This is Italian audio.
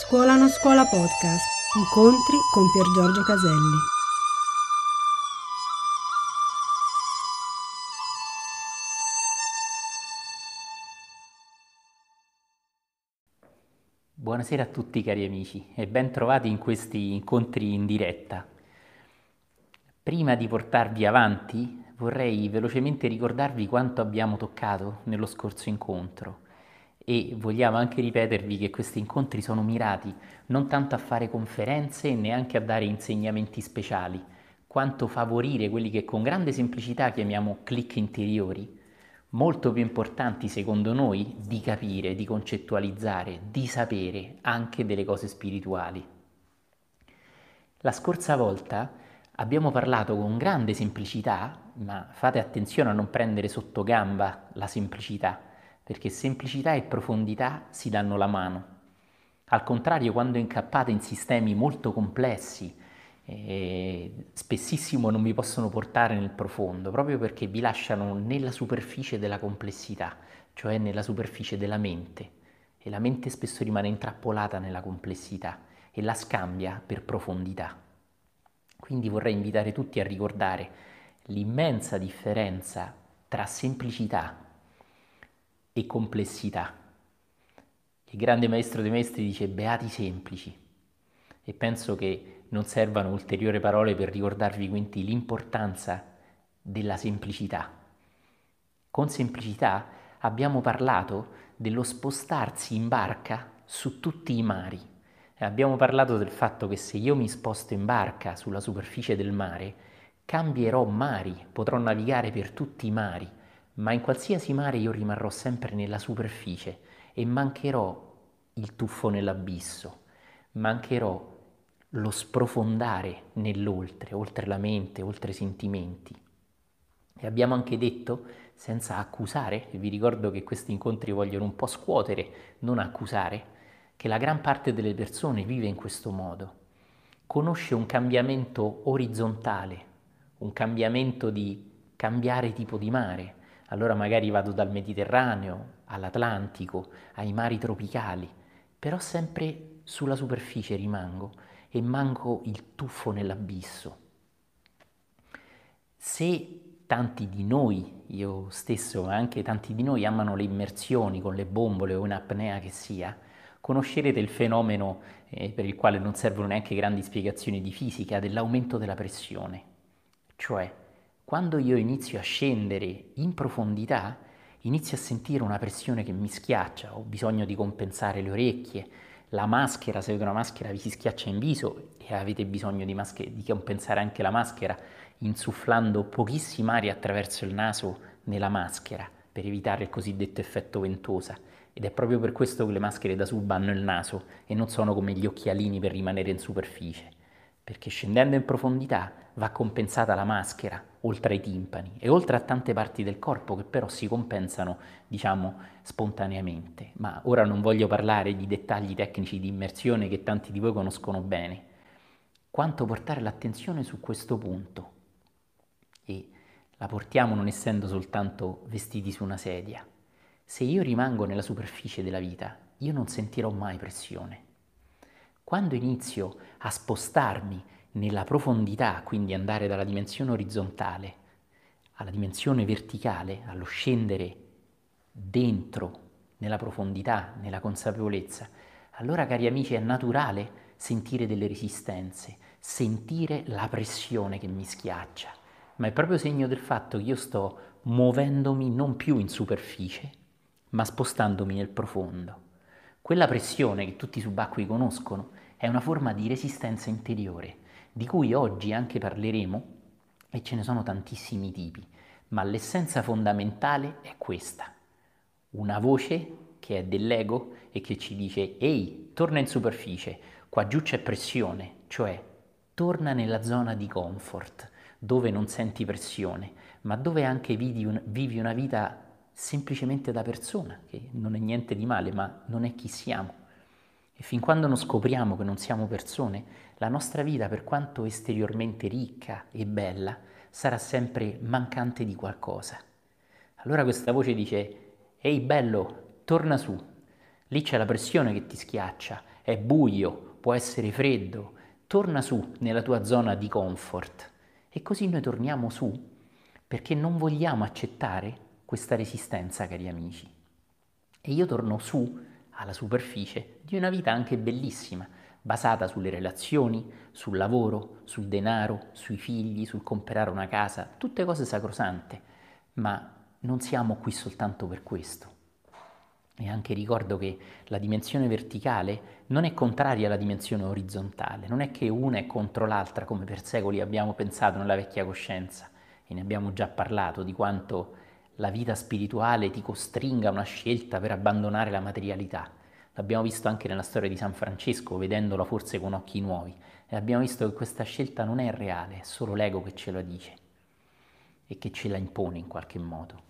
Scuola non scuola podcast. Incontri con Pier Giorgio Caselli. Buonasera a tutti cari amici e ben trovati in questi incontri in diretta. Prima di portarvi avanti vorrei velocemente ricordarvi quanto abbiamo toccato nello scorso incontro e vogliamo anche ripetervi che questi incontri sono mirati non tanto a fare conferenze e neanche a dare insegnamenti speciali, quanto favorire quelli che con grande semplicità chiamiamo click interiori, molto più importanti secondo noi di capire, di concettualizzare, di sapere anche delle cose spirituali. La scorsa volta abbiamo parlato con grande semplicità ma fate attenzione a non prendere sotto gamba la semplicità, perché semplicità e profondità si danno la mano. Al contrario, quando incappate in sistemi molto complessi, eh, spessissimo non vi possono portare nel profondo, proprio perché vi lasciano nella superficie della complessità, cioè nella superficie della mente. E la mente spesso rimane intrappolata nella complessità e la scambia per profondità. Quindi vorrei invitare tutti a ricordare l'immensa differenza tra semplicità e complessità. Il grande maestro dei maestri dice beati semplici e penso che non servano ulteriori parole per ricordarvi quindi l'importanza della semplicità. Con semplicità abbiamo parlato dello spostarsi in barca su tutti i mari. Abbiamo parlato del fatto che se io mi sposto in barca sulla superficie del mare, Cambierò mari, potrò navigare per tutti i mari, ma in qualsiasi mare io rimarrò sempre nella superficie e mancherò il tuffo nell'abisso, mancherò lo sprofondare nell'oltre, oltre la mente, oltre i sentimenti. E abbiamo anche detto, senza accusare, e vi ricordo che questi incontri vogliono un po' scuotere, non accusare, che la gran parte delle persone vive in questo modo. Conosce un cambiamento orizzontale, un cambiamento di cambiare tipo di mare. Allora magari vado dal Mediterraneo all'Atlantico, ai mari tropicali, però sempre sulla superficie rimango e manco il tuffo nell'abisso. Se tanti di noi, io stesso, ma anche tanti di noi amano le immersioni con le bombole o in apnea che sia, conoscerete il fenomeno eh, per il quale non servono neanche grandi spiegazioni di fisica dell'aumento della pressione. Cioè, quando io inizio a scendere in profondità, inizio a sentire una pressione che mi schiaccia, ho bisogno di compensare le orecchie, la maschera, se avete una maschera vi si schiaccia in viso e avete bisogno di, mascher- di compensare anche la maschera insufflando pochissima aria attraverso il naso nella maschera per evitare il cosiddetto effetto ventosa. Ed è proprio per questo che le maschere da sub hanno il naso e non sono come gli occhialini per rimanere in superficie perché scendendo in profondità va compensata la maschera, oltre ai timpani e oltre a tante parti del corpo che però si compensano, diciamo, spontaneamente. Ma ora non voglio parlare di dettagli tecnici di immersione che tanti di voi conoscono bene, quanto portare l'attenzione su questo punto. E la portiamo non essendo soltanto vestiti su una sedia. Se io rimango nella superficie della vita, io non sentirò mai pressione quando inizio a spostarmi nella profondità, quindi andare dalla dimensione orizzontale alla dimensione verticale, allo scendere dentro, nella profondità, nella consapevolezza, allora cari amici è naturale sentire delle resistenze, sentire la pressione che mi schiaccia, ma è proprio segno del fatto che io sto muovendomi non più in superficie, ma spostandomi nel profondo. Quella pressione che tutti i subacquei conoscono è una forma di resistenza interiore, di cui oggi anche parleremo e ce ne sono tantissimi tipi, ma l'essenza fondamentale è questa. Una voce che è dell'ego e che ci dice ehi, torna in superficie, qua giù c'è pressione, cioè torna nella zona di comfort, dove non senti pressione, ma dove anche vivi, un, vivi una vita semplicemente da persona, che non è niente di male, ma non è chi siamo. E fin quando non scopriamo che non siamo persone, la nostra vita, per quanto esteriormente ricca e bella, sarà sempre mancante di qualcosa. Allora questa voce dice, ehi bello, torna su, lì c'è la pressione che ti schiaccia, è buio, può essere freddo, torna su nella tua zona di comfort. E così noi torniamo su perché non vogliamo accettare questa resistenza, cari amici. E io torno su alla superficie di una vita anche bellissima, basata sulle relazioni, sul lavoro, sul denaro, sui figli, sul comprare una casa, tutte cose sacrosante, ma non siamo qui soltanto per questo. E anche ricordo che la dimensione verticale non è contraria alla dimensione orizzontale, non è che una è contro l'altra come per secoli abbiamo pensato nella vecchia coscienza e ne abbiamo già parlato di quanto la vita spirituale ti costringa a una scelta per abbandonare la materialità. L'abbiamo visto anche nella storia di San Francesco, vedendola forse con occhi nuovi, e abbiamo visto che questa scelta non è reale, è solo l'ego che ce la dice e che ce la impone in qualche modo.